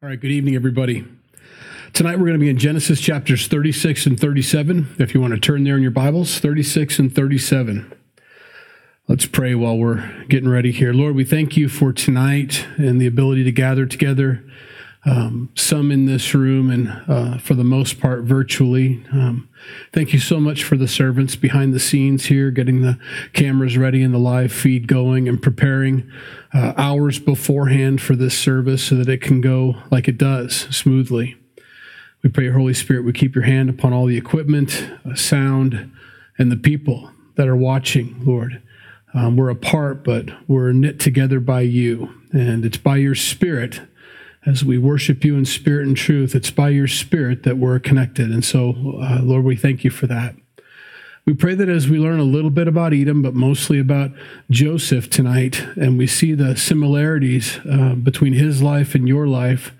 All right, good evening, everybody. Tonight we're going to be in Genesis chapters 36 and 37. If you want to turn there in your Bibles, 36 and 37. Let's pray while we're getting ready here. Lord, we thank you for tonight and the ability to gather together um, some in this room and uh, for the most part virtually. Um, thank you so much for the servants behind the scenes here, getting the cameras ready and the live feed going and preparing uh, hours beforehand for this service so that it can go like it does smoothly. We pray, Holy Spirit, we keep your hand upon all the equipment, uh, sound, and the people that are watching, Lord. Um, we're apart, but we're knit together by you, and it's by your Spirit as we worship you in spirit and truth, it's by your spirit that we're connected. And so, uh, Lord, we thank you for that. We pray that as we learn a little bit about Edom, but mostly about Joseph tonight, and we see the similarities uh, between his life and your life,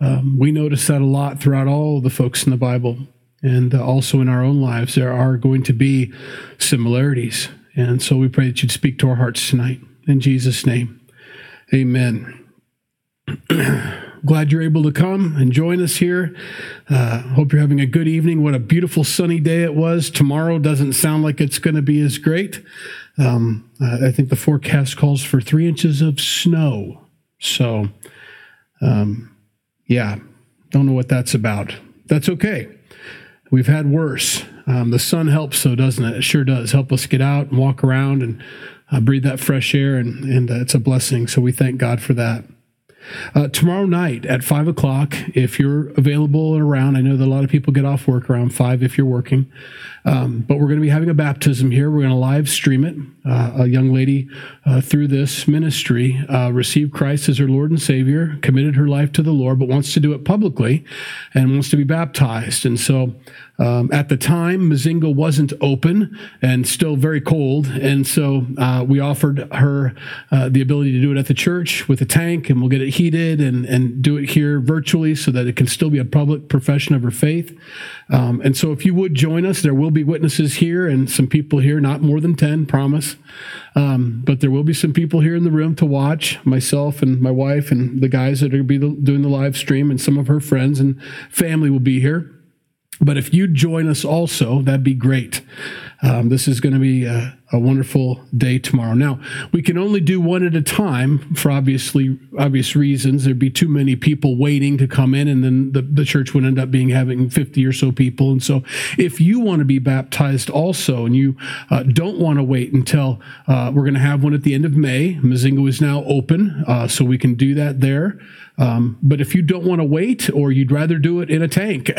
um, we notice that a lot throughout all the folks in the Bible. And uh, also in our own lives, there are going to be similarities. And so we pray that you'd speak to our hearts tonight. In Jesus' name, amen. Glad you're able to come and join us here. Uh, hope you're having a good evening. What a beautiful sunny day it was. Tomorrow doesn't sound like it's going to be as great. Um, uh, I think the forecast calls for three inches of snow. So, um, yeah, don't know what that's about. That's okay. We've had worse. Um, the sun helps, so doesn't it? It sure does. Help us get out and walk around and uh, breathe that fresh air, and, and uh, it's a blessing. So we thank God for that. Uh, tomorrow night at five o'clock, if you're available and around, I know that a lot of people get off work around five if you're working, um, but we're going to be having a baptism here. We're going to live stream it. Uh, a young lady uh, through this ministry uh, received Christ as her Lord and Savior, committed her life to the Lord, but wants to do it publicly and wants to be baptized. And so um, at the time, Mazinga wasn't open and still very cold, and so uh, we offered her uh, the ability to do it at the church with a tank, and we'll get it heated and and do it here virtually so that it can still be a public profession of her faith. Um, and so, if you would join us, there will be witnesses here and some people here, not more than ten, promise. Um, but there will be some people here in the room to watch myself and my wife and the guys that are be doing the live stream, and some of her friends and family will be here. But if you join us also, that'd be great. Um, this is going to be a, a, wonderful day tomorrow. Now, we can only do one at a time for obviously obvious reasons. There'd be too many people waiting to come in, and then the, the church would end up being having 50 or so people. And so, if you want to be baptized also, and you uh, don't want to wait until uh, we're going to have one at the end of May, Mazingo is now open, uh, so we can do that there. Um, but if you don't want to wait or you'd rather do it in a tank,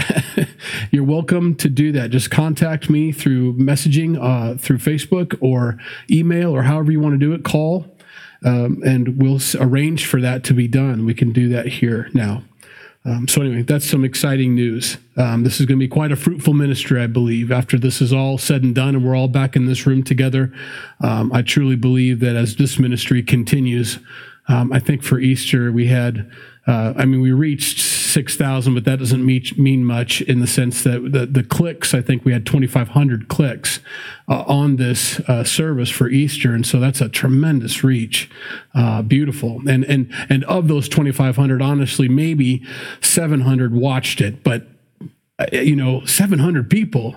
you're welcome to do that. Just contact me through messaging, uh, through Facebook or email or however you want to do it. Call, um, and we'll arrange for that to be done. We can do that here now. Um, so anyway, that's some exciting news. Um, this is going to be quite a fruitful ministry, I believe. After this is all said and done, and we're all back in this room together, um, I truly believe that as this ministry continues, um, I think for Easter we had uh, I mean, we reached 6,000, but that doesn't mean, much in the sense that the, the clicks, I think we had 2,500 clicks uh, on this uh, service for Easter. And so that's a tremendous reach. Uh, beautiful. And, and, and of those 2,500, honestly, maybe 700 watched it, but you know 700 people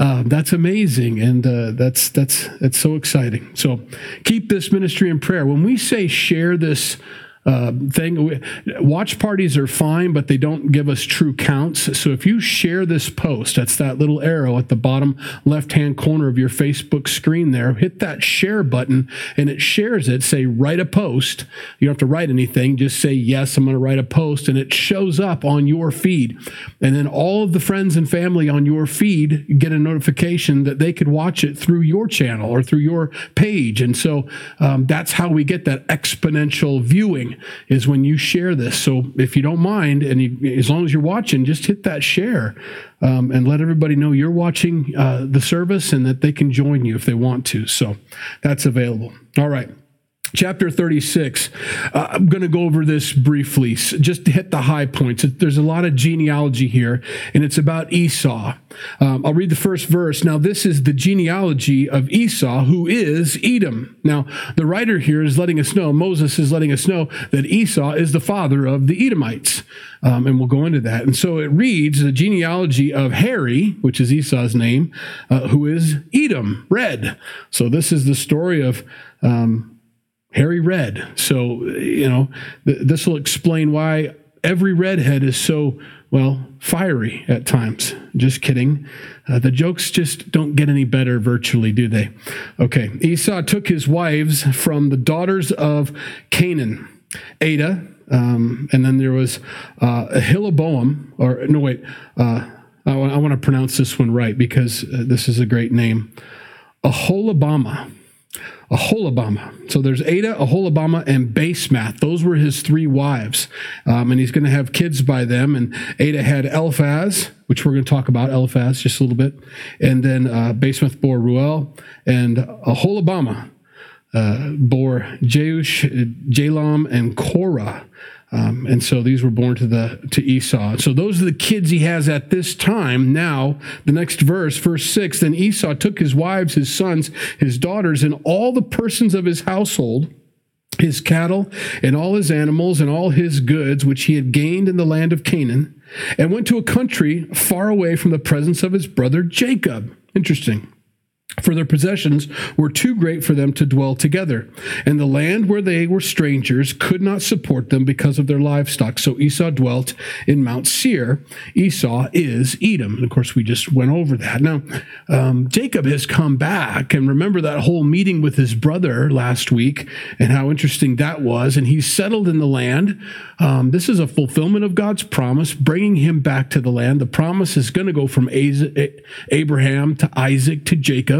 uh, that's amazing. And uh, that's that's that's so exciting. So keep this ministry in prayer. When we say share this uh, thing. Watch parties are fine, but they don't give us true counts. So if you share this post, that's that little arrow at the bottom left hand corner of your Facebook screen there, hit that share button and it shares it. Say, write a post. You don't have to write anything, just say, yes, I'm going to write a post, and it shows up on your feed. And then all of the friends and family on your feed get a notification that they could watch it through your channel or through your page. And so um, that's how we get that exponential viewing is when you share this. So if you don't mind, and you, as long as you're watching, just hit that share um, and let everybody know you're watching uh, the service and that they can join you if they want to. So that's available. All right. Chapter 36 uh, i'm going to go over this briefly. Just to hit the high points. There's a lot of genealogy here and it's about esau. Um, i'll read the first verse. Now this is the genealogy of esau who is edom. Now the writer here is letting us know moses is letting us know that esau is the father of the edomites. Um, and we'll go into that. And so it reads the genealogy of hairy which is esau's name uh, who is edom red. So this is the story of um, Hairy Red. So, you know, th- this will explain why every redhead is so, well, fiery at times. Just kidding. Uh, the jokes just don't get any better virtually, do they? Okay. Esau took his wives from the daughters of Canaan, Adah, um, and then there was uh, Ahiliboam, or no, wait, uh, I, w- I want to pronounce this one right because uh, this is a great name. Aholibama. Aholibama. So there's Adah, Aholibama, and Basemath. Those were his three wives. Um, and he's going to have kids by them. And Adah had Eliphaz, which we're going to talk about, Eliphaz, just a little bit. And then uh, Basemath bore Ruel. And Aholibama uh, bore Jeush, Jalam, and Korah. Um, and so these were born to the to Esau. So those are the kids he has at this time. Now, the next verse, verse six. Then Esau took his wives, his sons, his daughters, and all the persons of his household, his cattle, and all his animals, and all his goods which he had gained in the land of Canaan, and went to a country far away from the presence of his brother Jacob. Interesting for their possessions were too great for them to dwell together. And the land where they were strangers could not support them because of their livestock. So Esau dwelt in Mount Seir. Esau is Edom. And of course, we just went over that. Now, um, Jacob has come back. And remember that whole meeting with his brother last week and how interesting that was. And he's settled in the land. Um, this is a fulfillment of God's promise, bringing him back to the land. The promise is going to go from Abraham to Isaac to Jacob.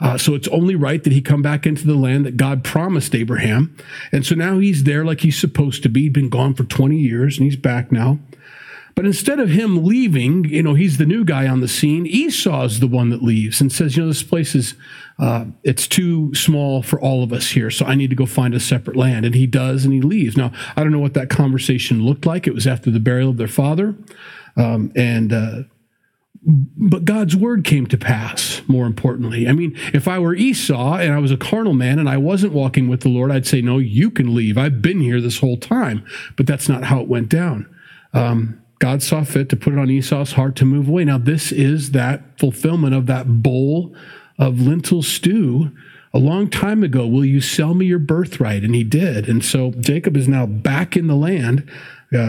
Uh, so it's only right that he come back into the land that God promised Abraham. And so now he's there like he's supposed to be. He's been gone for 20 years and he's back now. But instead of him leaving, you know, he's the new guy on the scene. Esau is the one that leaves and says, you know, this place is, uh, it's too small for all of us here. So I need to go find a separate land. And he does, and he leaves. Now, I don't know what that conversation looked like. It was after the burial of their father. Um, and, uh, but God's word came to pass, more importantly. I mean, if I were Esau and I was a carnal man and I wasn't walking with the Lord, I'd say, No, you can leave. I've been here this whole time. But that's not how it went down. Um, God saw fit to put it on Esau's heart to move away. Now, this is that fulfillment of that bowl of lentil stew a long time ago. Will you sell me your birthright? And he did. And so Jacob is now back in the land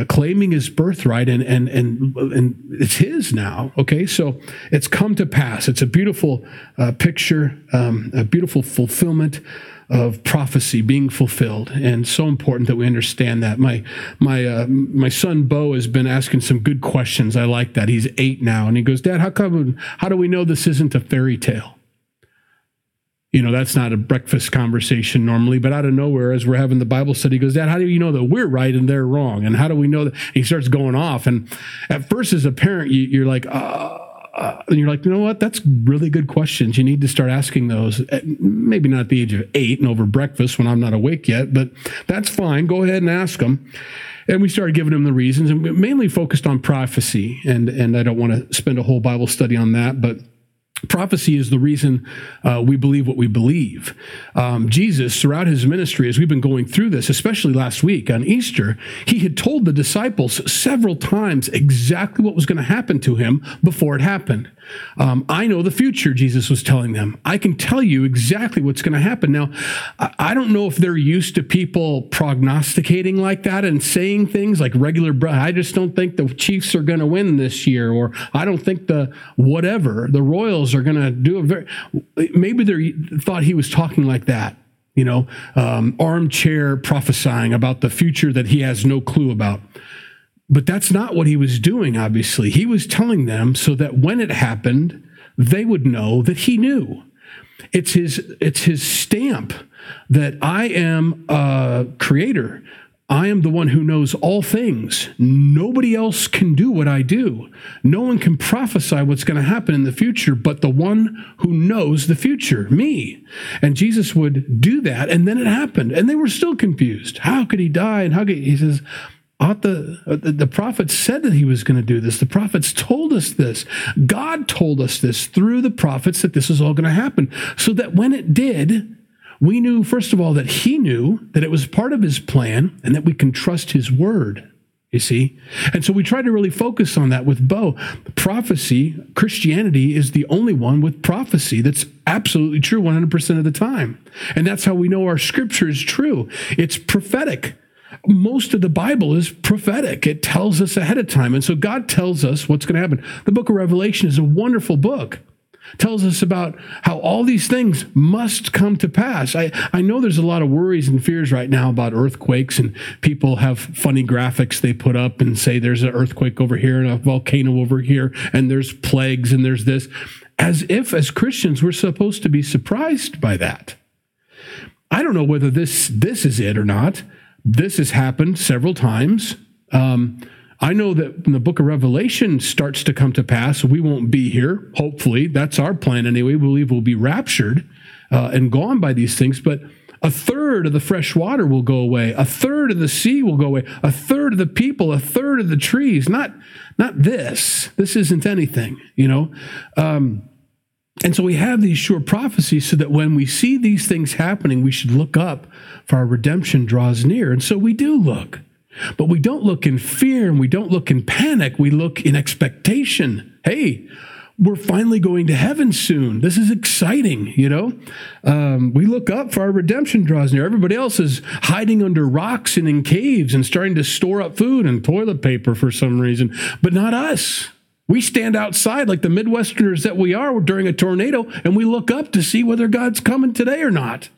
claiming his birthright and, and, and, and it's his now. Okay. So it's come to pass. It's a beautiful uh, picture, um, a beautiful fulfillment of prophecy being fulfilled and so important that we understand that my my uh, my son bo has been asking some good questions i like that he's eight now and he goes dad how come how do we know this isn't a fairy tale you know, that's not a breakfast conversation normally, but out of nowhere, as we're having the Bible study, goes, Dad, how do you know that we're right and they're wrong? And how do we know that? he starts going off. And at first, as a parent, you, are like, uh, uh, and you're like, you know what? That's really good questions. You need to start asking those. At, maybe not at the age of eight and over breakfast when I'm not awake yet, but that's fine. Go ahead and ask them. And we started giving him the reasons, and mainly focused on prophecy. And and I don't want to spend a whole Bible study on that, but Prophecy is the reason uh, we believe what we believe. Um, Jesus, throughout his ministry, as we've been going through this, especially last week on Easter, he had told the disciples several times exactly what was going to happen to him before it happened. Um, I know the future, Jesus was telling them. I can tell you exactly what's going to happen. Now, I don't know if they're used to people prognosticating like that and saying things like regular, I just don't think the Chiefs are going to win this year, or I don't think the whatever, the Royals are going to do a very, maybe they thought he was talking like that you know, um, armchair prophesying about the future that he has no clue about. But that's not what he was doing, obviously. He was telling them so that when it happened, they would know that he knew. It's his, it's his stamp that I am a creator. I am the one who knows all things. Nobody else can do what I do. No one can prophesy what's going to happen in the future but the one who knows the future, me. And Jesus would do that, and then it happened. And they were still confused. How could he die? And how could he says, ought the, uh, the prophets said that he was going to do this. The prophets told us this. God told us this through the prophets that this was all going to happen. So that when it did, we knew, first of all, that he knew that it was part of his plan and that we can trust his word. You see? And so we try to really focus on that with Bo. Prophecy, Christianity is the only one with prophecy that's absolutely true 100% of the time. And that's how we know our scripture is true. It's prophetic. Most of the Bible is prophetic. It tells us ahead of time. And so God tells us what's going to happen. The book of Revelation is a wonderful book tells us about how all these things must come to pass. I, I know there's a lot of worries and fears right now about earthquakes, and people have funny graphics they put up and say there's an earthquake over here and a volcano over here, and there's plagues and there's this, as if as Christians we're supposed to be surprised by that. I don't know whether this this is it or not. This has happened several times. Um, I know that when the book of Revelation starts to come to pass, we won't be here. Hopefully, that's our plan anyway. We believe we'll be raptured uh, and gone by these things. But a third of the fresh water will go away. A third of the sea will go away. A third of the people. A third of the trees. Not, not this. This isn't anything. You know. Um, and so we have these sure prophecies so that when we see these things happening, we should look up for our redemption draws near. And so we do look. But we don't look in fear and we don't look in panic. We look in expectation. Hey, we're finally going to heaven soon. This is exciting, you know? Um, we look up for our redemption draws near. Everybody else is hiding under rocks and in caves and starting to store up food and toilet paper for some reason, but not us. We stand outside like the Midwesterners that we are during a tornado and we look up to see whether God's coming today or not.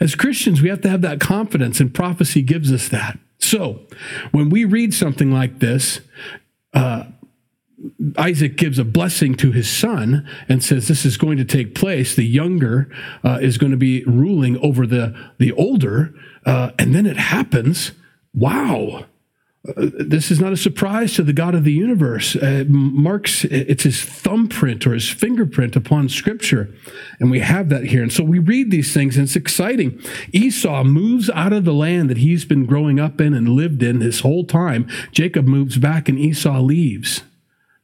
As Christians, we have to have that confidence, and prophecy gives us that. So, when we read something like this, uh, Isaac gives a blessing to his son and says this is going to take place. The younger uh, is going to be ruling over the the older, uh, and then it happens. Wow! This is not a surprise to the God of the universe. Uh, marks it's his thumbprint or his fingerprint upon Scripture, and we have that here. And so we read these things, and it's exciting. Esau moves out of the land that he's been growing up in and lived in his whole time. Jacob moves back, and Esau leaves.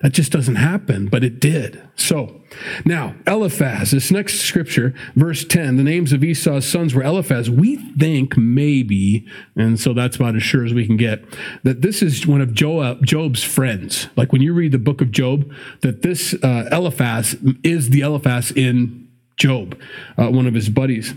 That just doesn't happen, but it did. So now, Eliphaz, this next scripture, verse 10, the names of Esau's sons were Eliphaz. We think maybe, and so that's about as sure as we can get, that this is one of Job's friends. Like when you read the book of Job, that this uh, Eliphaz is the Eliphaz in Job, uh, one of his buddies.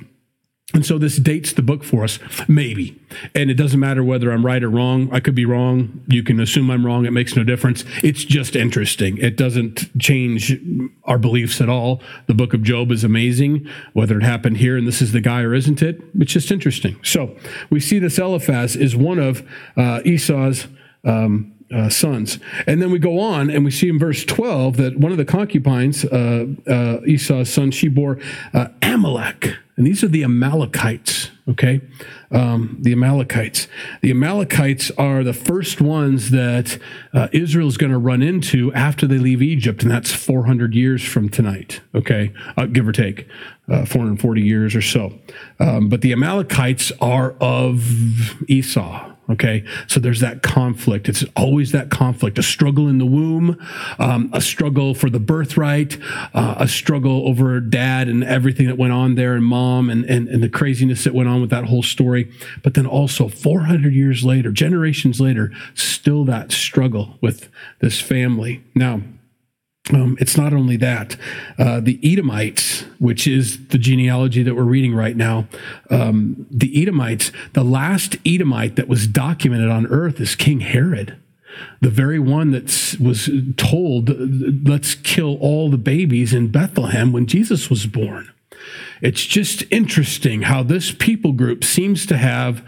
And so this dates the book for us, maybe. And it doesn't matter whether I'm right or wrong. I could be wrong. You can assume I'm wrong. It makes no difference. It's just interesting. It doesn't change our beliefs at all. The book of Job is amazing, whether it happened here and this is the guy or isn't it. It's just interesting. So we see this Eliphaz is one of uh, Esau's um, uh, sons. And then we go on and we see in verse 12 that one of the concubines, uh, uh, Esau's son, she bore uh, Amalek. And these are the Amalekites, okay? Um, the Amalekites. The Amalekites are the first ones that uh, Israel is going to run into after they leave Egypt, and that's 400 years from tonight, okay? Uh, give or take, uh, 440 years or so. Um, but the Amalekites are of Esau, Okay. So there's that conflict. It's always that conflict, a struggle in the womb, um, a struggle for the birthright, uh, a struggle over dad and everything that went on there and mom and, and, and the craziness that went on with that whole story. But then also 400 years later, generations later, still that struggle with this family. Now, um, it's not only that. Uh, the Edomites, which is the genealogy that we're reading right now, um, the Edomites, the last Edomite that was documented on earth is King Herod. The very one that was told, let's kill all the babies in Bethlehem when Jesus was born. It's just interesting how this people group seems to have,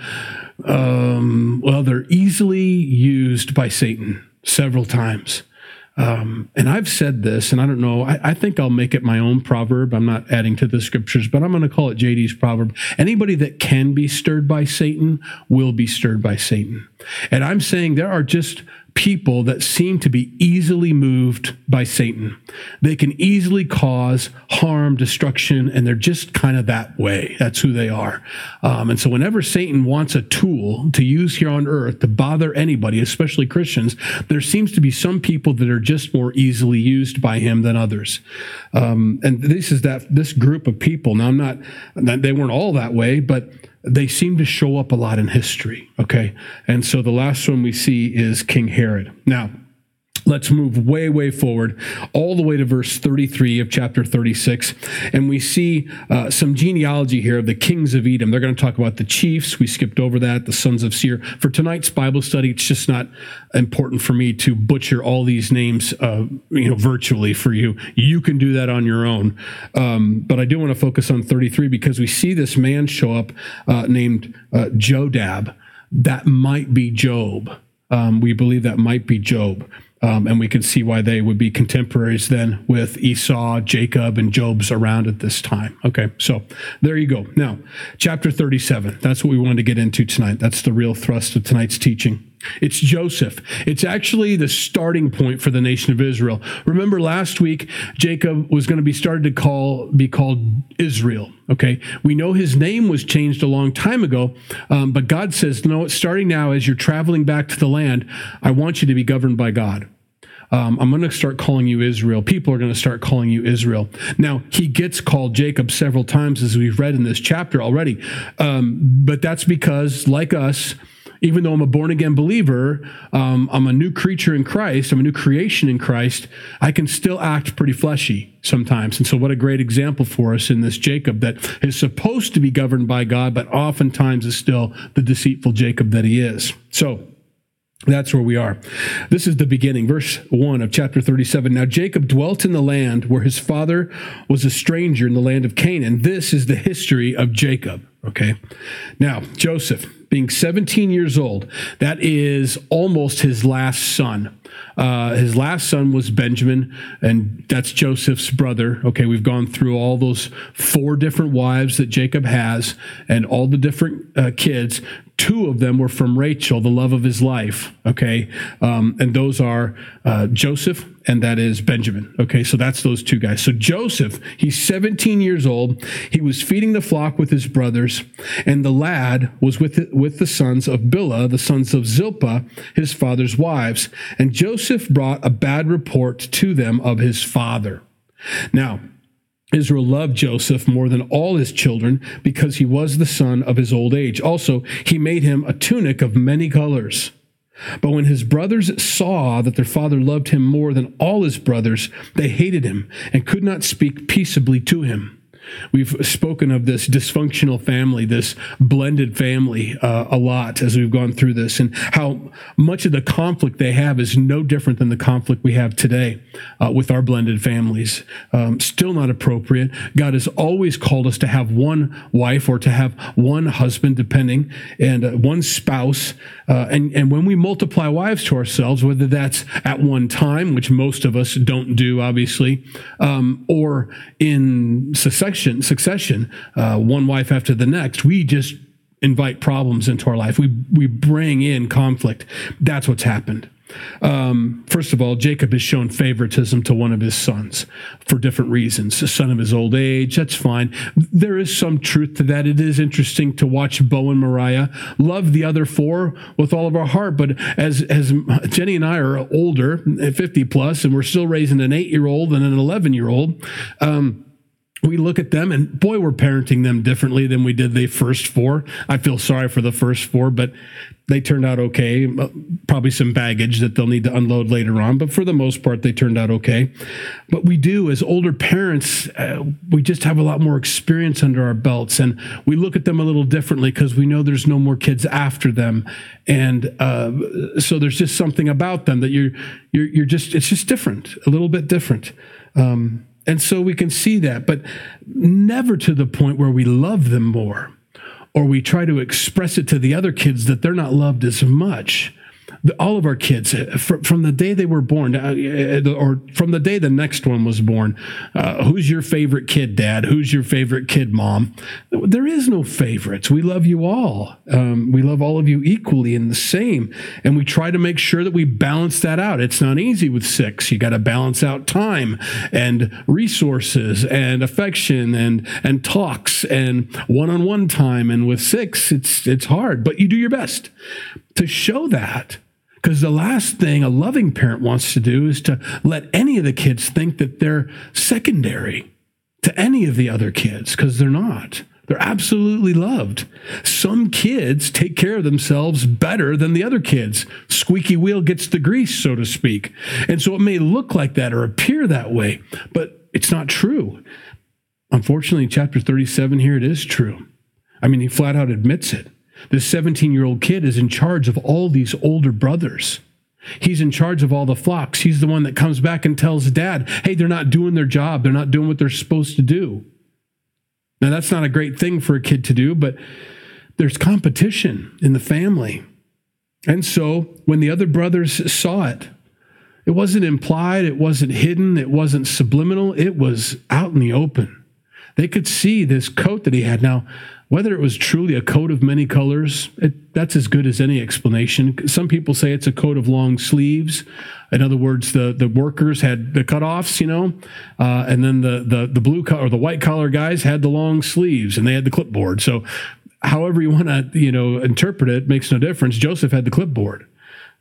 um, well, they're easily used by Satan several times. Um, and I've said this, and I don't know, I, I, think I'll make it my own proverb. I'm not adding to the scriptures, but I'm going to call it JD's proverb. Anybody that can be stirred by Satan will be stirred by Satan. And I'm saying there are just people that seem to be easily moved by Satan. They can easily cause harm, destruction, and they're just kind of that way. That's who they are. Um, and so, whenever Satan wants a tool to use here on earth to bother anybody, especially Christians, there seems to be some people that are just more easily used by him than others. Um, and this is that this group of people. Now, I'm not, they weren't all that way, but they seem to show up a lot in history. Okay. And so the last one we see is King Herod. Now, Let's move way, way forward, all the way to verse 33 of chapter 36. And we see uh, some genealogy here of the kings of Edom. They're going to talk about the chiefs. We skipped over that, the sons of Seir. For tonight's Bible study, it's just not important for me to butcher all these names, uh, you know, virtually for you. You can do that on your own. Um, but I do want to focus on 33 because we see this man show up uh, named uh, Jobab. That might be Job. Um, we believe that might be Job. Um, and we can see why they would be contemporaries then with Esau, Jacob, and Job's around at this time. Okay, so there you go. Now, chapter 37. That's what we wanted to get into tonight. That's the real thrust of tonight's teaching. It's Joseph. It's actually the starting point for the nation of Israel. Remember last week, Jacob was going to be started to call, be called Israel. Okay. We know his name was changed a long time ago, um, but God says, no, starting now as you're traveling back to the land. I want you to be governed by God um, I'm going to start calling you Israel. People are going to start calling you Israel. Now, he gets called Jacob several times, as we've read in this chapter already. Um, but that's because, like us, even though I'm a born again believer, um, I'm a new creature in Christ, I'm a new creation in Christ, I can still act pretty fleshy sometimes. And so, what a great example for us in this Jacob that is supposed to be governed by God, but oftentimes is still the deceitful Jacob that he is. So, that's where we are. This is the beginning, verse 1 of chapter 37. Now Jacob dwelt in the land where his father was a stranger in the land of Canaan. This is the history of Jacob. Okay. Now, Joseph, being 17 years old, that is almost his last son. Uh, his last son was Benjamin, and that's Joseph's brother. Okay, we've gone through all those four different wives that Jacob has and all the different uh, kids. Two of them were from Rachel, the love of his life. Okay. Um, and those are uh, Joseph and that is Benjamin. Okay. So that's those two guys. So Joseph, he's 17 years old. He was feeding the flock with his brothers, and the lad was with the, with the sons of Bilhah, the sons of Zilpah, his father's wives. And Joseph brought a bad report to them of his father. Now, Israel loved Joseph more than all his children because he was the son of his old age. Also, he made him a tunic of many colors. But when his brothers saw that their father loved him more than all his brothers, they hated him and could not speak peaceably to him. We've spoken of this dysfunctional family, this blended family, uh, a lot as we've gone through this, and how much of the conflict they have is no different than the conflict we have today uh, with our blended families. Um, still not appropriate. God has always called us to have one wife or to have one husband, depending, and uh, one spouse. Uh, and, and when we multiply wives to ourselves, whether that's at one time, which most of us don't do, obviously, um, or in succession succession, succession uh, one wife after the next. We just invite problems into our life. We we bring in conflict. That's what's happened. Um, first of all, Jacob has shown favoritism to one of his sons for different reasons. A son of his old age, that's fine. There is some truth to that. It is interesting to watch Bo and Mariah love the other four with all of our heart. But as as Jenny and I are older, 50 plus, and we're still raising an eight year old and an 11 year old. Um, we look at them and boy, we're parenting them differently than we did the first four. I feel sorry for the first four, but they turned out okay. Probably some baggage that they'll need to unload later on, but for the most part, they turned out okay. But we do, as older parents, uh, we just have a lot more experience under our belts, and we look at them a little differently because we know there's no more kids after them, and uh, so there's just something about them that you're you're you're just it's just different, a little bit different. Um, and so we can see that, but never to the point where we love them more or we try to express it to the other kids that they're not loved as much. All of our kids uh, from, from the day they were born, uh, uh, or from the day the next one was born. Uh, who's your favorite kid, Dad? Who's your favorite kid, Mom? There is no favorites. We love you all. Um, we love all of you equally and the same, and we try to make sure that we balance that out. It's not easy with six. You got to balance out time and resources and affection and and talks and one-on-one time. And with six, it's it's hard, but you do your best to show that because the last thing a loving parent wants to do is to let any of the kids think that they're secondary to any of the other kids because they're not. They're absolutely loved. Some kids take care of themselves better than the other kids. Squeaky wheel gets the grease, so to speak. And so it may look like that or appear that way, but it's not true. Unfortunately, in chapter 37 here, it is true. I mean, he flat out admits it. This 17 year old kid is in charge of all these older brothers. He's in charge of all the flocks. He's the one that comes back and tells dad, hey, they're not doing their job. They're not doing what they're supposed to do. Now, that's not a great thing for a kid to do, but there's competition in the family. And so when the other brothers saw it, it wasn't implied, it wasn't hidden, it wasn't subliminal, it was out in the open. They could see this coat that he had. Now, whether it was truly a coat of many colors, it, that's as good as any explanation. Some people say it's a coat of long sleeves. In other words, the, the workers had the cutoffs, you know, uh, and then the, the, the blue or the white collar guys had the long sleeves and they had the clipboard. So, however you want to, you know, interpret it makes no difference. Joseph had the clipboard.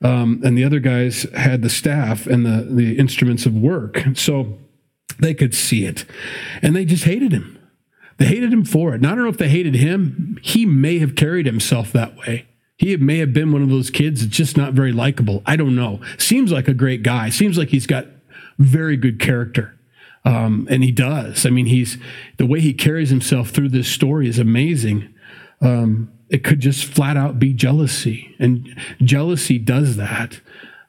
Um, and the other guys had the staff and the, the instruments of work. So they could see it. And they just hated him. They hated him for it. And I don't know if they hated him. He may have carried himself that way. He may have been one of those kids that's just not very likable. I don't know. Seems like a great guy. Seems like he's got very good character. Um, and he does. I mean, he's the way he carries himself through this story is amazing. Um, it could just flat out be jealousy, and jealousy does that.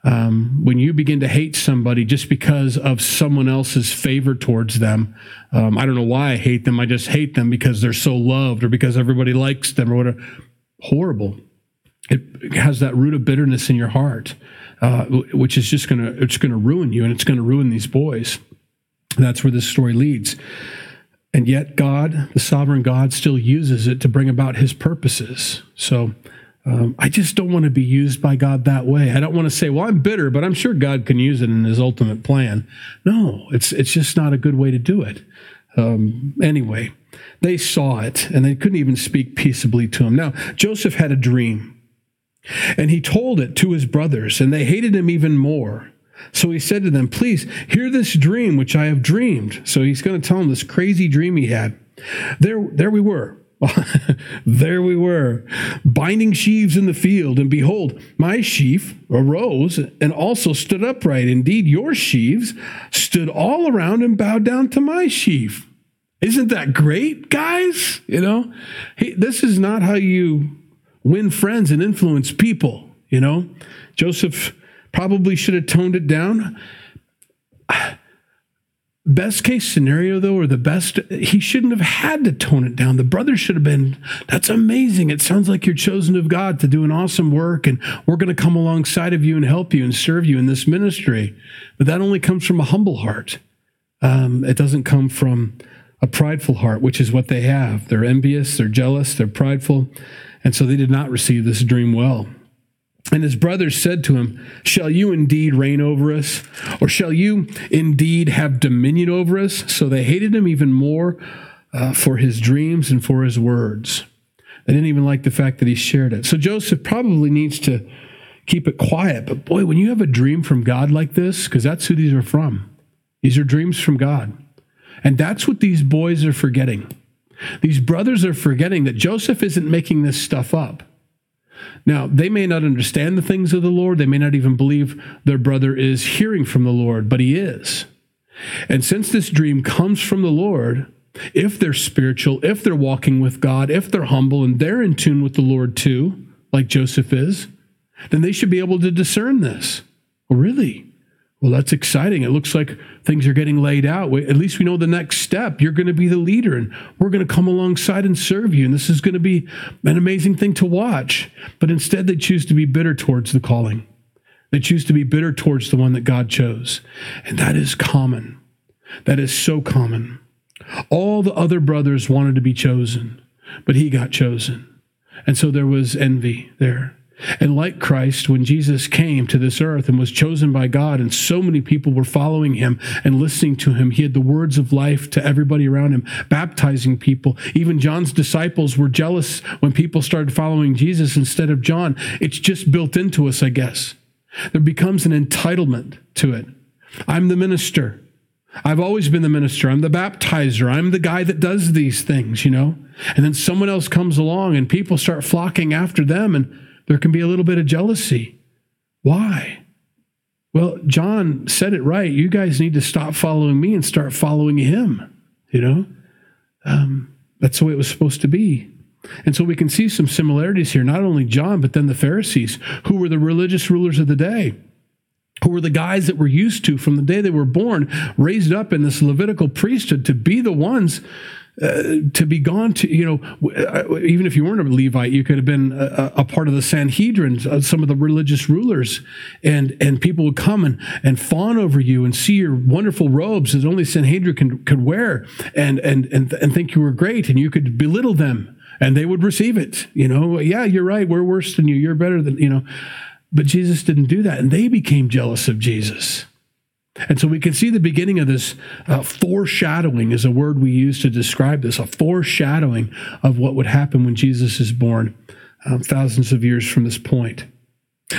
Um, when you begin to hate somebody just because of someone else's favor towards them, um, I don't know why I hate them. I just hate them because they're so loved or because everybody likes them or whatever. Horrible. It has that root of bitterness in your heart, uh, which is just gonna it's gonna ruin you and it's gonna ruin these boys. That's where this story leads. And yet, God, the sovereign God, still uses it to bring about His purposes. So um, I just don't want to be used by God that way. I don't want to say, "Well, I'm bitter," but I'm sure God can use it in His ultimate plan. No, it's it's just not a good way to do it. Um, anyway, they saw it and they couldn't even speak peaceably to him. Now Joseph had a dream, and he told it to his brothers, and they hated him even more. So he said to them, "Please hear this dream which I have dreamed." So he's going to tell them this crazy dream he had. There, there we were there we were, binding sheaves in the field, and behold, my sheaf arose and also stood upright. Indeed, your sheaves stood all around and bowed down to my sheaf. Isn't that great, guys? You know, hey, this is not how you win friends and influence people. You know, Joseph probably should have toned it down Best case scenario, though, or the best, he shouldn't have had to tone it down. The brother should have been, that's amazing. It sounds like you're chosen of God to do an awesome work, and we're going to come alongside of you and help you and serve you in this ministry. But that only comes from a humble heart. Um, it doesn't come from a prideful heart, which is what they have. They're envious, they're jealous, they're prideful. And so they did not receive this dream well. And his brothers said to him, Shall you indeed reign over us? Or shall you indeed have dominion over us? So they hated him even more uh, for his dreams and for his words. They didn't even like the fact that he shared it. So Joseph probably needs to keep it quiet. But boy, when you have a dream from God like this, because that's who these are from, these are dreams from God. And that's what these boys are forgetting. These brothers are forgetting that Joseph isn't making this stuff up. Now, they may not understand the things of the Lord. They may not even believe their brother is hearing from the Lord, but he is. And since this dream comes from the Lord, if they're spiritual, if they're walking with God, if they're humble and they're in tune with the Lord too, like Joseph is, then they should be able to discern this. Well, really? Well, that's exciting. It looks like things are getting laid out. At least we know the next step. You're going to be the leader, and we're going to come alongside and serve you. And this is going to be an amazing thing to watch. But instead, they choose to be bitter towards the calling. They choose to be bitter towards the one that God chose. And that is common. That is so common. All the other brothers wanted to be chosen, but he got chosen. And so there was envy there. And like Christ, when Jesus came to this earth and was chosen by God, and so many people were following him and listening to him, he had the words of life to everybody around him, baptizing people. Even John's disciples were jealous when people started following Jesus instead of John. It's just built into us, I guess. There becomes an entitlement to it. I'm the minister. I've always been the minister. I'm the baptizer. I'm the guy that does these things, you know? And then someone else comes along and people start flocking after them and there can be a little bit of jealousy. Why? Well, John said it right. You guys need to stop following me and start following him. You know, um, that's the way it was supposed to be. And so we can see some similarities here, not only John, but then the Pharisees, who were the religious rulers of the day, who were the guys that were used to, from the day they were born, raised up in this Levitical priesthood to be the ones uh, to be gone to, you know, uh, even if you weren't a Levite, you could have been a, a part of the Sanhedrin, uh, some of the religious rulers, and and people would come and, and fawn over you and see your wonderful robes that only Sanhedrin can, could wear, and and and and think you were great, and you could belittle them, and they would receive it. You know, yeah, you're right, we're worse than you, you're better than you know, but Jesus didn't do that, and they became jealous of Jesus. And so we can see the beginning of this uh, foreshadowing is a word we use to describe this, a foreshadowing of what would happen when Jesus is born um, thousands of years from this point.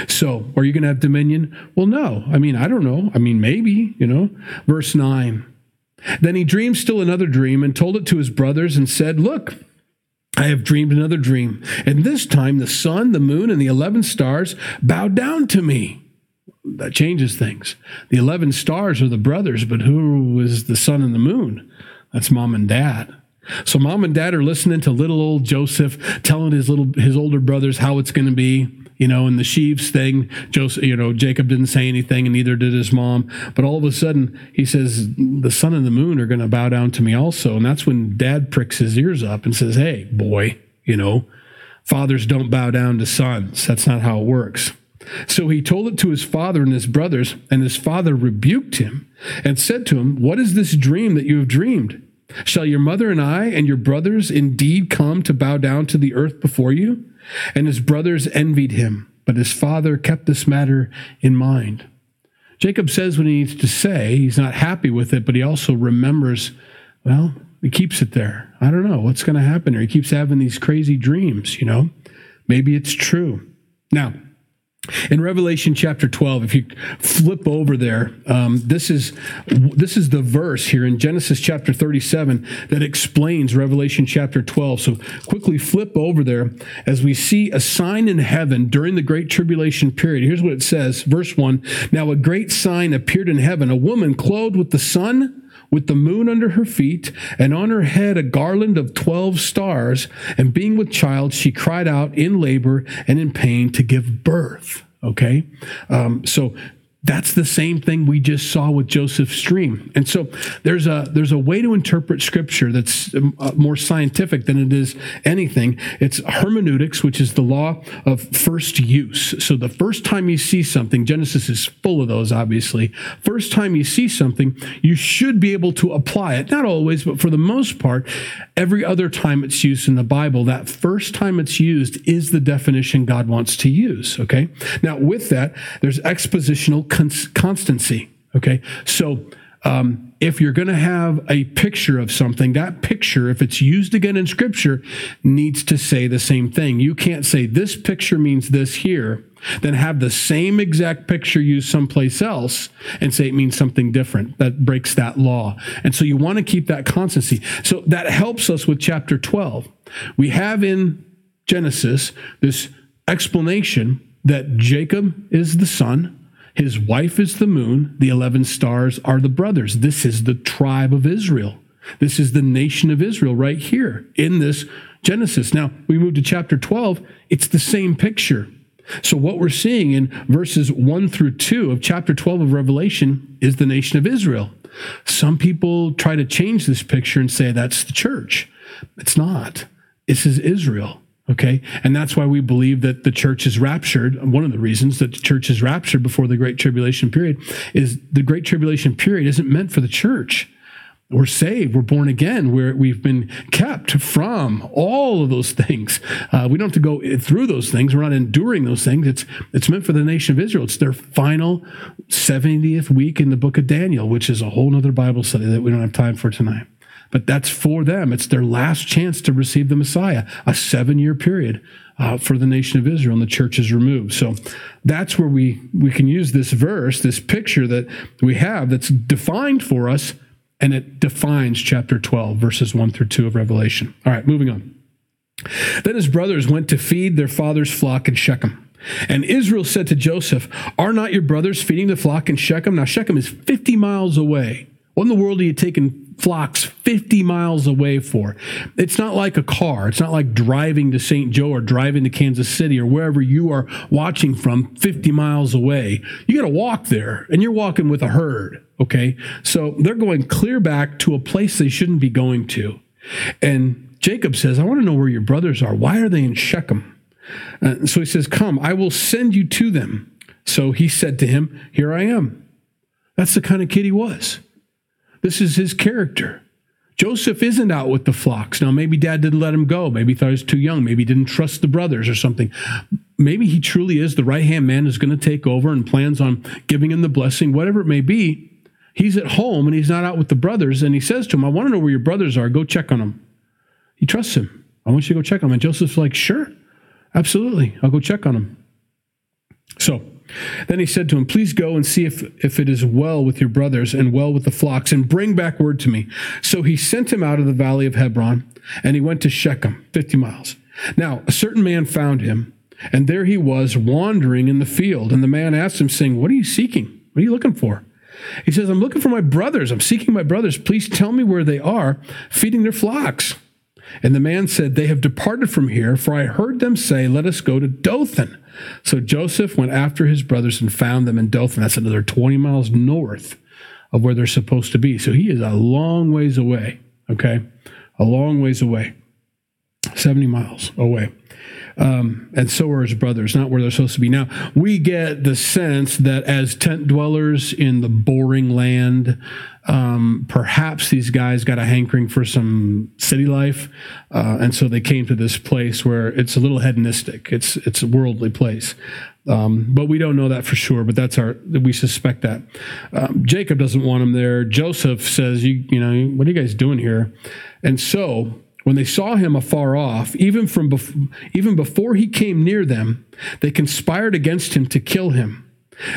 So, are you going to have dominion? Well, no. I mean, I don't know. I mean, maybe, you know. Verse 9. Then he dreamed still another dream and told it to his brothers and said, Look, I have dreamed another dream. And this time the sun, the moon, and the 11 stars bowed down to me that changes things. The 11 stars are the brothers, but who is the sun and the moon? That's mom and dad. So mom and dad are listening to little old Joseph telling his little his older brothers how it's going to be. You know, and the sheaves thing, Joseph, you know, Jacob didn't say anything, and neither did his mom. But all of a sudden, he says, "The sun and the moon are going to bow down to me also." And that's when Dad pricks his ears up and says, "Hey, boy, you know, fathers don't bow down to sons. That's not how it works." So he told it to his father and his brothers, and his father rebuked him and said to him, What is this dream that you have dreamed? Shall your mother and I and your brothers indeed come to bow down to the earth before you? And his brothers envied him, but his father kept this matter in mind. Jacob says what he needs to say. He's not happy with it, but he also remembers, well, he keeps it there. I don't know what's going to happen here. He keeps having these crazy dreams, you know? Maybe it's true. Now, in Revelation chapter 12, if you flip over there, um, this is this is the verse here in Genesis chapter 37 that explains Revelation chapter 12. So quickly flip over there as we see a sign in heaven during the great tribulation period. Here's what it says, verse 1. Now a great sign appeared in heaven, a woman clothed with the sun with the moon under her feet, and on her head a garland of twelve stars. And being with child, she cried out in labor and in pain to give birth. Okay? Um, so that's the same thing we just saw with Joseph's dream. And so there's a there's a way to interpret scripture that's um, uh, more scientific than it is anything. It's hermeneutics, which is the law of first use. So the first time you see something, Genesis is full of those obviously. First time you see something, you should be able to apply it. Not always, but for the most part, every other time it's used in the Bible, that first time it's used is the definition God wants to use, okay? Now with that, there's expositional cons- constancy. Okay. So, um, if you're going to have a picture of something, that picture, if it's used again in scripture, needs to say the same thing. You can't say this picture means this here, then have the same exact picture used someplace else and say it means something different. That breaks that law. And so you want to keep that constancy. So that helps us with chapter 12. We have in Genesis this explanation that Jacob is the sun, his wife is the moon. The 11 stars are the brothers. This is the tribe of Israel. This is the nation of Israel right here in this Genesis. Now, we move to chapter 12. It's the same picture. So, what we're seeing in verses 1 through 2 of chapter 12 of Revelation is the nation of Israel. Some people try to change this picture and say that's the church. It's not. This is Israel. Okay. And that's why we believe that the church is raptured. One of the reasons that the church is raptured before the Great Tribulation period is the Great Tribulation period isn't meant for the church. We're saved. We're born again. We're, we've been kept from all of those things. Uh, we don't have to go through those things. We're not enduring those things. It's, it's meant for the nation of Israel. It's their final 70th week in the book of Daniel, which is a whole other Bible study that we don't have time for tonight. But that's for them. It's their last chance to receive the Messiah, a seven year period uh, for the nation of Israel, and the church is removed. So that's where we, we can use this verse, this picture that we have that's defined for us and it defines chapter 12, verses 1 through 2 of Revelation. All right, moving on. Then his brothers went to feed their father's flock in Shechem. And Israel said to Joseph, Are not your brothers feeding the flock in Shechem? Now, Shechem is 50 miles away. What in the world are you taking flocks 50 miles away for. It's not like a car. It's not like driving to St. Joe or driving to Kansas City or wherever you are watching from 50 miles away. You got to walk there and you're walking with a herd. Okay. So they're going clear back to a place they shouldn't be going to. And Jacob says, I want to know where your brothers are. Why are they in Shechem? Uh, so he says, Come, I will send you to them. So he said to him, Here I am. That's the kind of kid he was. This is his character. Joseph isn't out with the flocks. Now, maybe dad didn't let him go. Maybe he thought he was too young. Maybe he didn't trust the brothers or something. Maybe he truly is the right hand man who's going to take over and plans on giving him the blessing, whatever it may be. He's at home and he's not out with the brothers. And he says to him, I want to know where your brothers are. Go check on them. He trusts him. I want you to go check on them. And Joseph's like, Sure, absolutely. I'll go check on them. So, then he said to him, Please go and see if, if it is well with your brothers and well with the flocks, and bring back word to me. So he sent him out of the valley of Hebron, and he went to Shechem, 50 miles. Now, a certain man found him, and there he was wandering in the field. And the man asked him, saying, What are you seeking? What are you looking for? He says, I'm looking for my brothers. I'm seeking my brothers. Please tell me where they are, feeding their flocks. And the man said, They have departed from here, for I heard them say, Let us go to Dothan. So Joseph went after his brothers and found them in Dothan. That's another 20 miles north of where they're supposed to be. So he is a long ways away, okay? A long ways away, 70 miles away. Um, and so are his brothers, not where they're supposed to be. Now, we get the sense that as tent dwellers in the boring land, um, perhaps these guys got a hankering for some city life, uh, and so they came to this place where it's a little hedonistic. It's it's a worldly place, um, but we don't know that for sure. But that's our we suspect that. Um, Jacob doesn't want him there. Joseph says, "You you know what are you guys doing here?" And so when they saw him afar off, even from bef- even before he came near them, they conspired against him to kill him.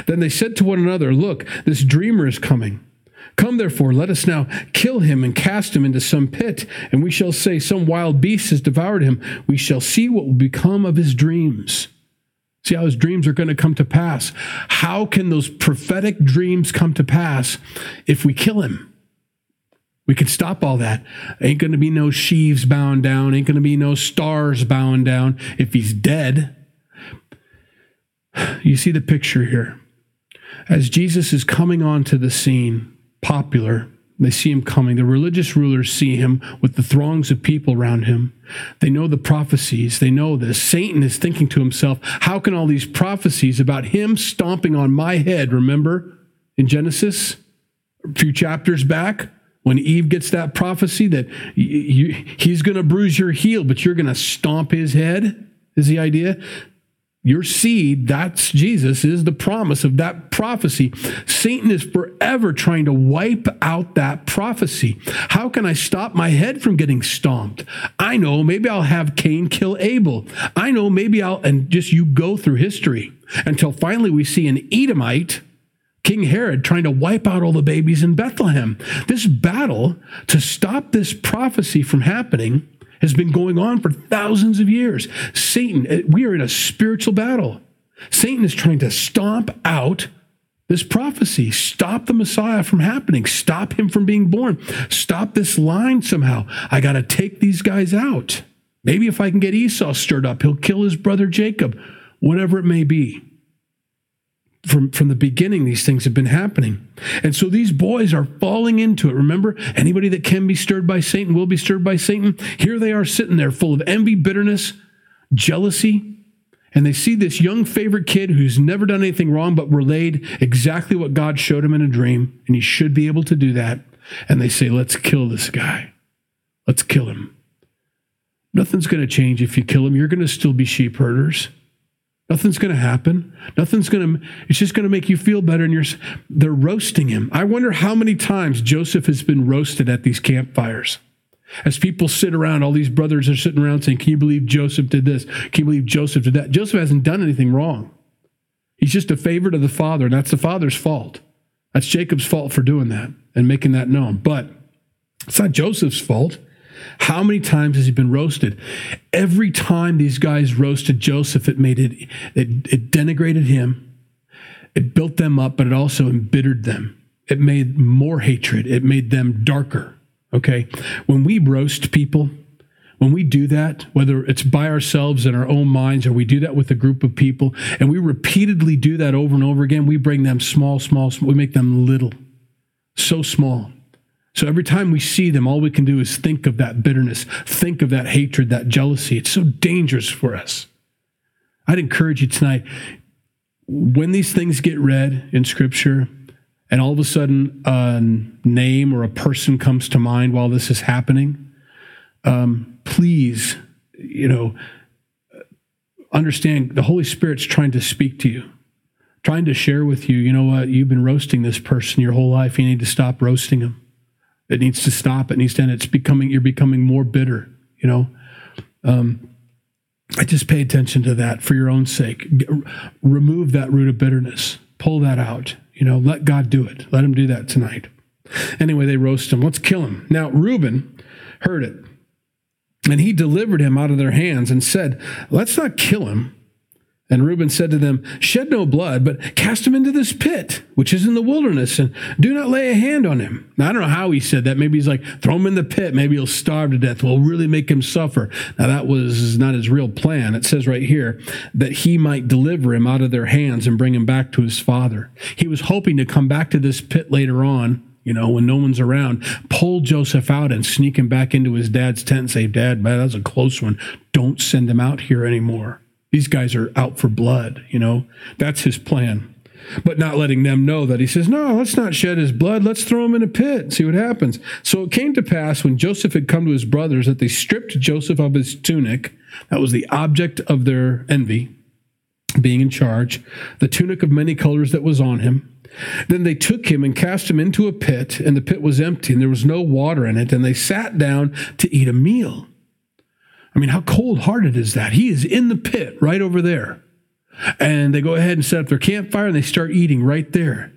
Then they said to one another, "Look, this dreamer is coming." Come therefore, let us now kill him and cast him into some pit, and we shall say, Some wild beast has devoured him. We shall see what will become of his dreams. See how his dreams are going to come to pass. How can those prophetic dreams come to pass if we kill him? We could stop all that. Ain't going to be no sheaves bowing down, ain't going to be no stars bowing down if he's dead. You see the picture here. As Jesus is coming onto the scene, popular. They see him coming. The religious rulers see him with the throngs of people around him. They know the prophecies. They know this. Satan is thinking to himself, how can all these prophecies about him stomping on my head, remember in Genesis, a few chapters back, when Eve gets that prophecy that you, he's going to bruise your heel, but you're going to stomp his head, is the idea? Your seed, that's Jesus, is the promise of that prophecy. Satan is forever trying to wipe out that prophecy. How can I stop my head from getting stomped? I know maybe I'll have Cain kill Abel. I know maybe I'll, and just you go through history until finally we see an Edomite. King Herod trying to wipe out all the babies in Bethlehem. This battle to stop this prophecy from happening has been going on for thousands of years. Satan, eh, we are in a spiritual battle. Satan is trying to stomp out this prophecy, stop the Messiah from happening, stop him from being born, stop this line somehow. I got to take these guys out. Maybe if I can get Esau stirred up, he'll kill his brother Jacob, whatever it may be from, from the beginning, these things have been happening. And so these boys are falling into it. Remember, anybody that can be stirred by Satan will be stirred by Satan. Here they are sitting there full of envy, bitterness, jealousy, and they see this young favorite kid who's never done anything wrong but relayed exactly what God showed him in a dream, and he should be able to do that. And they say, Let's kill this guy. Let's kill him. Nothing's going to change if you kill him. You're going to still be sheep herders. Nothing's going to happen. Nothing's going to, it's just going to make you feel better. And you're, they're roasting him. I wonder how many times Joseph has been roasted at these campfires. As people sit around, all these brothers are sitting around saying, Can you believe Joseph did this? Can you believe Joseph did that? Joseph hasn't done anything wrong. He's just a favorite of the father, and that's the father's fault. That's Jacob's fault for doing that and making that known. But it's not Joseph's fault. How many times has he been roasted? Every time these guys roasted Joseph, it made it, it, it denigrated him, it built them up, but it also embittered them. It made more hatred, it made them darker. Okay. When we roast people, when we do that, whether it's by ourselves in our own minds or we do that with a group of people, and we repeatedly do that over and over again, we bring them small, small, small we make them little, so small. So every time we see them, all we can do is think of that bitterness, think of that hatred, that jealousy. It's so dangerous for us. I'd encourage you tonight when these things get read in Scripture, and all of a sudden a name or a person comes to mind while this is happening, um, please, you know, understand the Holy Spirit's trying to speak to you, trying to share with you, you know what, you've been roasting this person your whole life. You need to stop roasting them. It needs to stop. It needs to end. It's becoming, you're becoming more bitter, you know. Um, I just pay attention to that for your own sake. remove that root of bitterness. Pull that out. You know, let God do it. Let him do that tonight. Anyway, they roast him. Let's kill him. Now, Reuben heard it, and he delivered him out of their hands and said, Let's not kill him and Reuben said to them, Shed no blood, but cast him into this pit, which is in the wilderness, and do not lay a hand on him. Now, I don't know how he said that. Maybe he's like, throw him in the pit. Maybe he'll starve to death. We'll really make him suffer. Now, that was not his real plan. It says right here that he might deliver him out of their hands and bring him back to his father. He was hoping to come back to this pit later on you know, when no one's around, pull Joseph out and sneak him back into his dad's tent and say, Dad, man, that was a close one. Don't send him out here anymore. These guys are out for blood, you know? That's his plan. But not letting them know that he says, No, let's not shed his blood. Let's throw him in a pit and see what happens. So it came to pass when Joseph had come to his brothers that they stripped Joseph of his tunic. That was the object of their envy, being in charge, the tunic of many colors that was on him. Then they took him and cast him into a pit, and the pit was empty, and there was no water in it, and they sat down to eat a meal. I mean, how cold hearted is that? He is in the pit right over there. And they go ahead and set up their campfire and they start eating right there.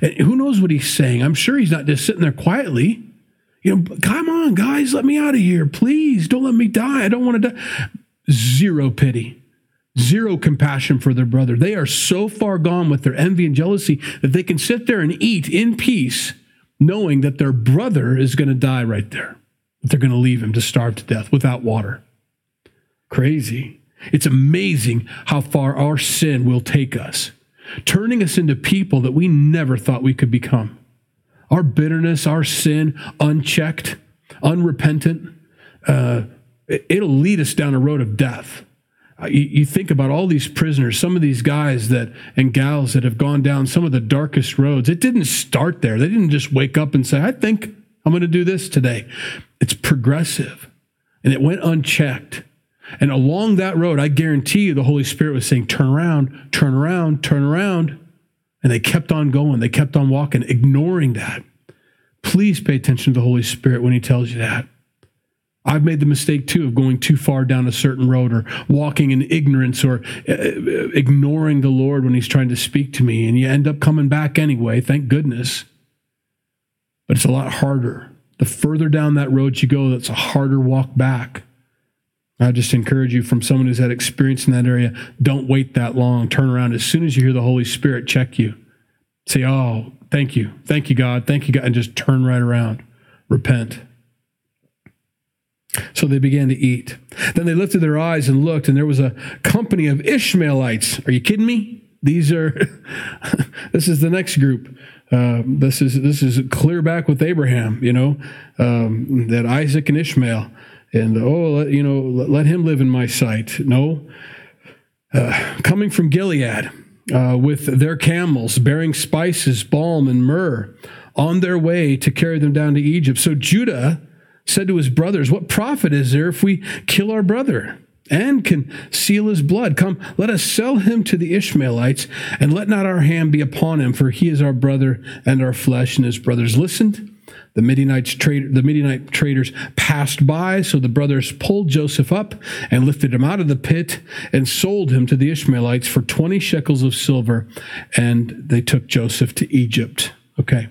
And who knows what he's saying? I'm sure he's not just sitting there quietly. You know, come on, guys, let me out of here. Please don't let me die. I don't want to die. Zero pity, zero compassion for their brother. They are so far gone with their envy and jealousy that they can sit there and eat in peace, knowing that their brother is going to die right there they're going to leave him to starve to death without water. Crazy. It's amazing how far our sin will take us, turning us into people that we never thought we could become. Our bitterness, our sin, unchecked, unrepentant, uh, it'll lead us down a road of death. Uh, you, you, think about all these prisoners, some of these guys that and gals that have gone down some of the darkest roads. It didn't start there. They didn't just wake up and say, "I think I'm going to do this today." It's progressive and it went unchecked. And along that road, I guarantee you the Holy Spirit was saying, turn around, turn around, turn around. And they kept on going. They kept on walking, ignoring that. Please pay attention to the Holy Spirit when He tells you that. I've made the mistake too of going too far down a certain road or walking in ignorance or uh, uh ignoring the Lord when He's trying to speak to me. And you end up coming back anyway, thank goodness. But it's a lot harder the further down that road you go, that's a harder walk back. I just encourage you from someone who's had experience in that area, don't wait that long. Turn around as soon as you hear the Holy Spirit check you. Say, Oh, thank you. Thank you, God. Thank you, God. And just turn right around. Repent. So they began to eat. Then they lifted their eyes and looked, and there was a company of Ishmaelites. Are you kidding me? These are, this is the next group. Uh, this is this is clear back with Abraham, you know, um, that Isaac and Ishmael, and oh, you know, let him live in my sight. No, uh, coming from Gilead uh, with their camels bearing spices, balm, and myrrh on their way to carry them down to Egypt. So Judah said to his brothers, What profit is there if we kill our brother? And can seal his blood. Come, let us sell him to the Ishmaelites, and let not our hand be upon him, for he is our brother and our flesh. And his brothers listened. The Midianites the Midianite traders passed by, so the brothers pulled Joseph up and lifted him out of the pit and sold him to the Ishmaelites for 20 shekels of silver, and they took Joseph to Egypt. Okay.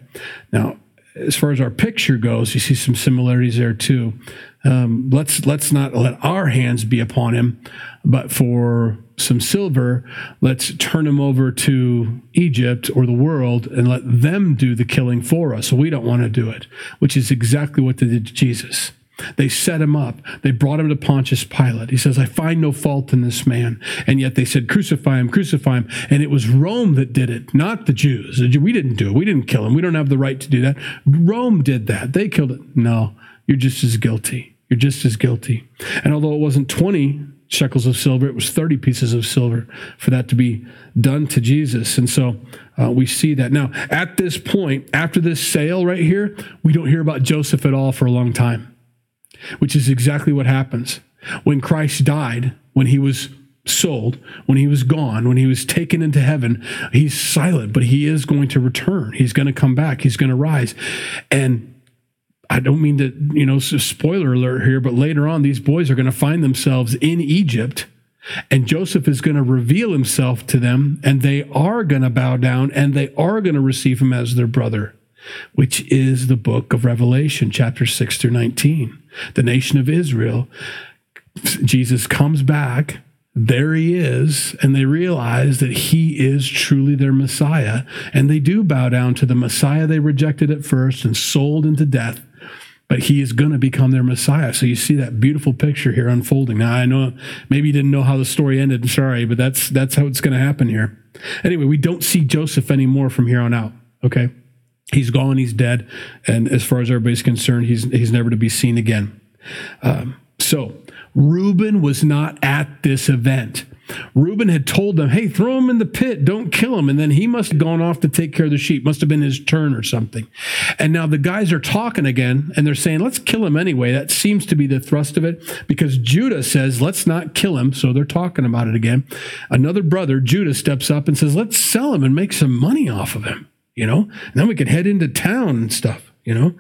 Now, as far as our picture goes, you see some similarities there too. Um, let's let's not let our hands be upon him, but for some silver, let's turn him over to Egypt or the world and let them do the killing for us. We don't want to do it, which is exactly what they did to Jesus. They set him up. They brought him to Pontius Pilate. He says, I find no fault in this man. And yet they said, Crucify him, crucify him. And it was Rome that did it, not the Jews. We didn't do it. We didn't kill him. We don't have the right to do that. Rome did that. They killed it. No, you're just as guilty. You're just as guilty. And although it wasn't 20 shekels of silver, it was 30 pieces of silver for that to be done to Jesus. And so uh, we see that. Now, at this point, after this sale right here, we don't hear about Joseph at all for a long time, which is exactly what happens. When Christ died, when he was sold, when he was gone, when he was taken into heaven, he's silent, but he is going to return. He's going to come back. He's going to rise. And I don't mean to, you know, spoiler alert here, but later on, these boys are going to find themselves in Egypt, and Joseph is going to reveal himself to them, and they are going to bow down and they are going to receive him as their brother, which is the book of Revelation, chapter 6 through 19. The nation of Israel, Jesus comes back. There he is, and they realize that he is truly their Messiah, and they do bow down to the Messiah they rejected at first and sold into death but he is going to become their Messiah. So you see that beautiful picture here unfolding. Now I know maybe you didn't know how the story ended. I'm sorry, but that's that's how it's going to happen here. Anyway, we don't see Joseph anymore from here on out. Okay, he's gone. He's dead, and as far as everybody's concerned, he's he's never to be seen again. Um, so Reuben was not at this event. Reuben had told them, hey, throw him in the pit, don't kill him. And then he must have gone off to take care of the sheep. Must have been his turn or something. And now the guys are talking again and they're saying, let's kill him anyway. That seems to be the thrust of it because Judah says, let's not kill him. So they're talking about it again. Another brother, Judah, steps up and says, let's sell him and make some money off of him, you know? And then we can head into town and stuff, you know?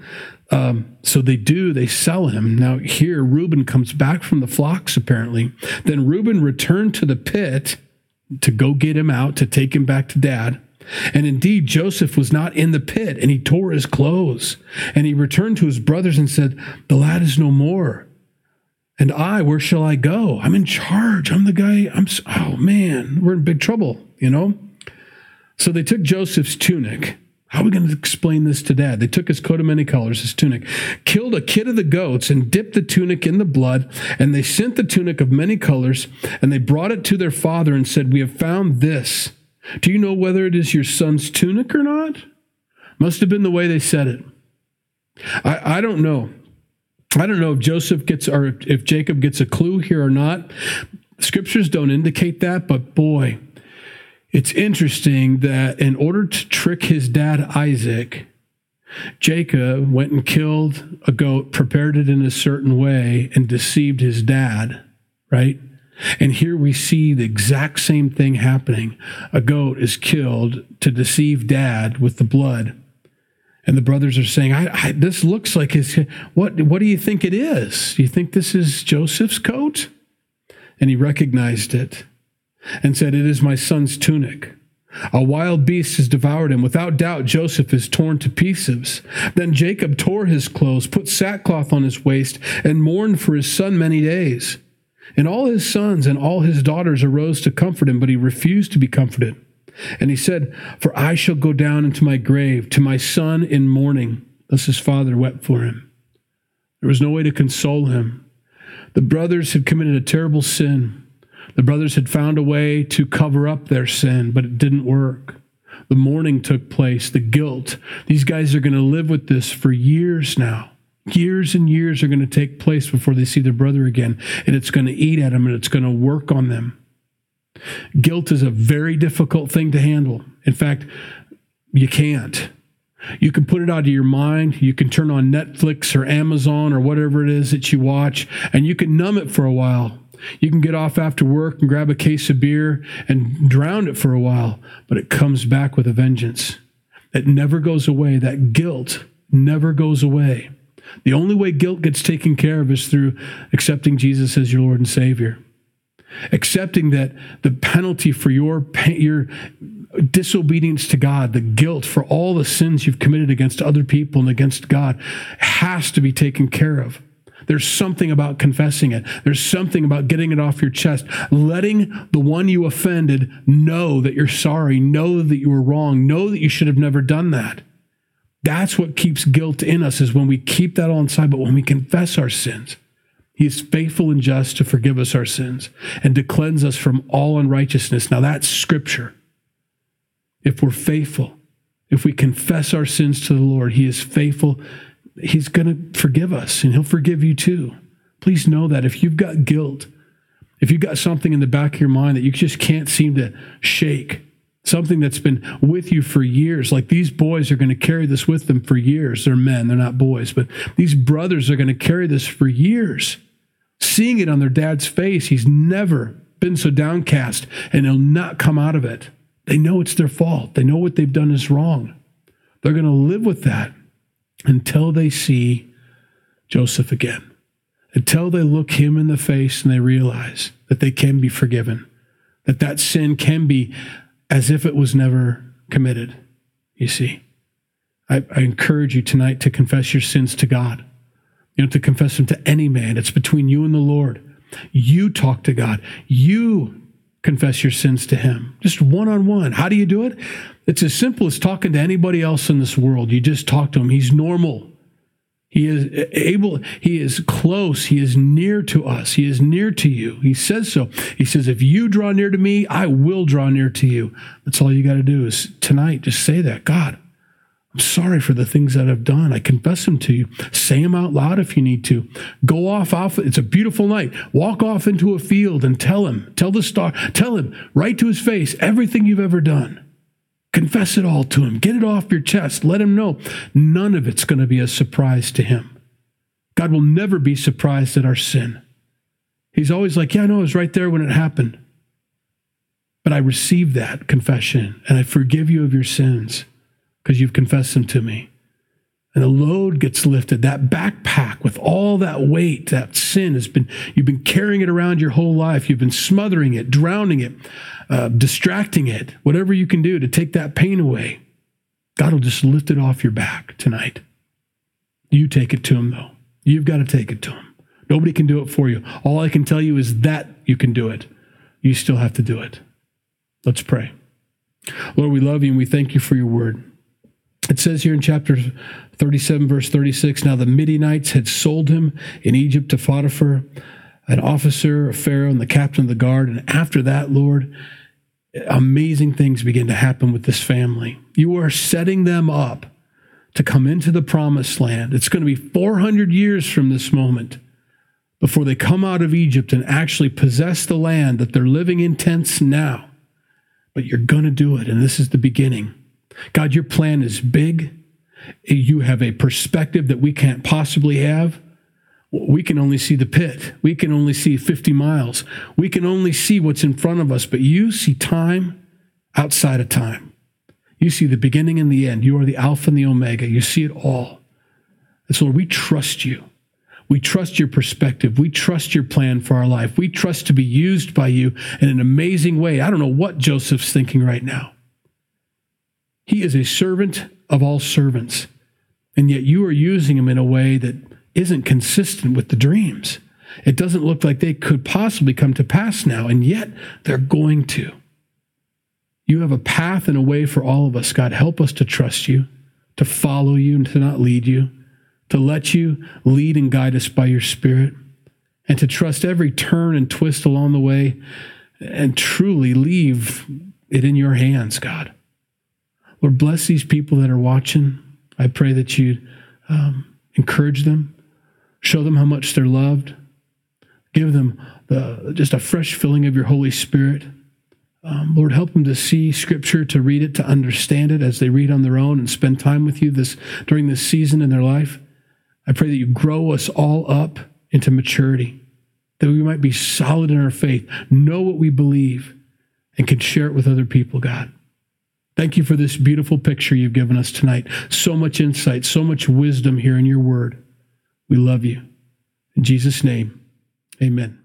Um, so they do, they sell him. Now, here, Reuben comes back from the flocks, apparently. Then Reuben returned to the pit to go get him out, to take him back to dad. And indeed, Joseph was not in the pit, and he tore his clothes. And he returned to his brothers and said, The lad is no more. And I, where shall I go? I'm in charge. I'm the guy. I'm, oh man, we're in big trouble, you know? So they took Joseph's tunic how are we going to explain this to dad? They took his coat of many colors, his tunic, killed a kid of the goats, and dipped the tunic in the blood. And they sent the tunic of many colors, and they brought it to their father and said, We have found this. Do you know whether it is your son's tunic or not? Must have been the way they said it. I, I don't know. I don't know if Joseph gets or if Jacob gets a clue here or not. Scriptures don't indicate that, but boy, it's interesting that in order to trick his dad Isaac, Jacob went and killed a goat, prepared it in a certain way, and deceived his dad, right? And here we see the exact same thing happening. A goat is killed to deceive dad with the blood. And the brothers are saying, I, I, This looks like his. What, what do you think it is? Do you think this is Joseph's coat? And he recognized it and said, It is my son's tunic. A wild beast has devoured him. Without doubt, Joseph is torn to pieces. Then Jacob tore his clothes, put sackcloth on his waist, and mourned for his son many days. And all his sons and all his daughters arose to comfort him, but he refused to be comforted. And he said, For I shall go down into my grave to my son in mourning. Thus his father wept for him. There was no way to console him. The brothers had committed a terrible sin. The brothers had found a way to cover up their sin, but it didn't work. The mourning took place, the guilt. These guys are going to live with this for years now. Years and years are going to take place before they see their brother again, and it's going to eat at them and it's going to work on them. Guilt is a very difficult thing to handle. In fact, you can't. You can put it out of your mind. You can turn on Netflix or Amazon or whatever it is that you watch, and you can numb it for a while. You can get off after work and grab a case of beer and drown it for a while, but it comes back with a vengeance. It never goes away. That guilt never goes away. The only way guilt gets taken care of is through accepting Jesus as your Lord and Savior. Accepting that the penalty for your, your disobedience to God, the guilt for all the sins you've committed against other people and against God has to be taken care of. There's something about confessing it. There's something about getting it off your chest, letting the one you offended know that you're sorry, know that you were wrong, know that you should have never done that. That's what keeps guilt in us is when we keep that all inside, but when we confess our sins. He is faithful and just to forgive us our sins and to cleanse us from all unrighteousness. Now that's scripture. If we're faithful, if we confess our sins to the Lord, He is faithful. He's going to forgive us and He'll forgive you too. Please know that if you've got guilt, if you've got something in the back of your mind that you just can't seem to shake, something that's been with you for years. Like these boys are going to carry this with them for years. They're men, they're not boys, but these brothers are going to carry this for years. Seeing it on their dad's face, he's never been so downcast and he'll not come out of it. They know it's their fault, they know what they've done is wrong. They're going to live with that until they see Joseph again, until they look him in the face and they realize that they can be forgiven, that that sin can be as if it was never committed. You see, I, I, encourage you tonight to confess your sins to God. You don't have to confess them to any man. It's between you and the Lord. You talk to God. You confess your sins to Him, just one on one. How do you do it? It's as simple as talking to anybody else in this world. You just talk to Him. He's normal. He is able, he is close, he is near to us, he is near to you. He says so. He says, If you draw near to me, I will draw near to you. That's all you got to do is tonight, just say that. God, I'm sorry for the things that I've done. I confess them to you. Say them out loud if you need to. Go off, off. It's a beautiful night. Walk off into a field and tell him, tell the star, tell him right to his face everything you've ever done. Confess it all to him. Get it off your chest. Let him know none of it's going to be a surprise to him. God will never be surprised at our sin. He's always like, Yeah, I know, I was right there when it happened. But I received that confession and I forgive you of your sins because you've confessed them to me. And the load gets lifted. That backpack with all that weight, that sin has been, you've been carrying it around your whole life. You've been smothering it, drowning it uh, distracting it, whatever you can do to take that pain away, God will just lift it off your back tonight. You take it to Him, though. You've got to take it to Him. Nobody can do it for you. All I can tell you is that you can do it. You still have to do it. Let's pray. Lord, we love you and we thank you for your word. It says here in chapter 37, verse 36 Now the Midianites had sold him in Egypt to Potiphar, an officer of Pharaoh and the captain of the guard. And after that, Lord, amazing things begin to happen with this family. You are setting them up to come into the promised land. It's going to be 400 years from this moment before they come out of Egypt and actually possess the land that they're living in tents now. But you're going to do it, and this is the beginning. God, your plan is big. You have a perspective that we can't possibly have we can only see the pit. We can only see 50 miles. We can only see what's in front of us, but you see time outside of time. You see the beginning and the end. You are the Alpha and the Omega. You see it all. And so, Lord, we trust you. We trust your perspective. We trust your plan for our life. We trust to be used by you in an amazing way. I don't know what Joseph's thinking right now. He is a servant of all servants, and yet you are using him in a way that isn't consistent with the dreams. It doesn't look like they could possibly come to pass now, and yet they're going to. You have a path and a way for all of us. God, help us to trust you, to follow you, and to not lead you, to let you lead and guide us by your Spirit, and to trust every turn and twist along the way and truly leave it in your hands, God. Lord, bless these people that are watching. I pray that you um, encourage them, Show them how much they're loved. Give them the, just a fresh filling of your Holy Spirit. Um, Lord, help them to see Scripture, to read it, to understand it as they read on their own and spend time with you this during this season in their life. I pray that you grow us all up into maturity, that we might be solid in our faith, know what we believe, and can share it with other people, God. Thank you for this beautiful picture you've given us tonight. So much insight, so much wisdom here in your word. We love you. In Jesus' name, amen.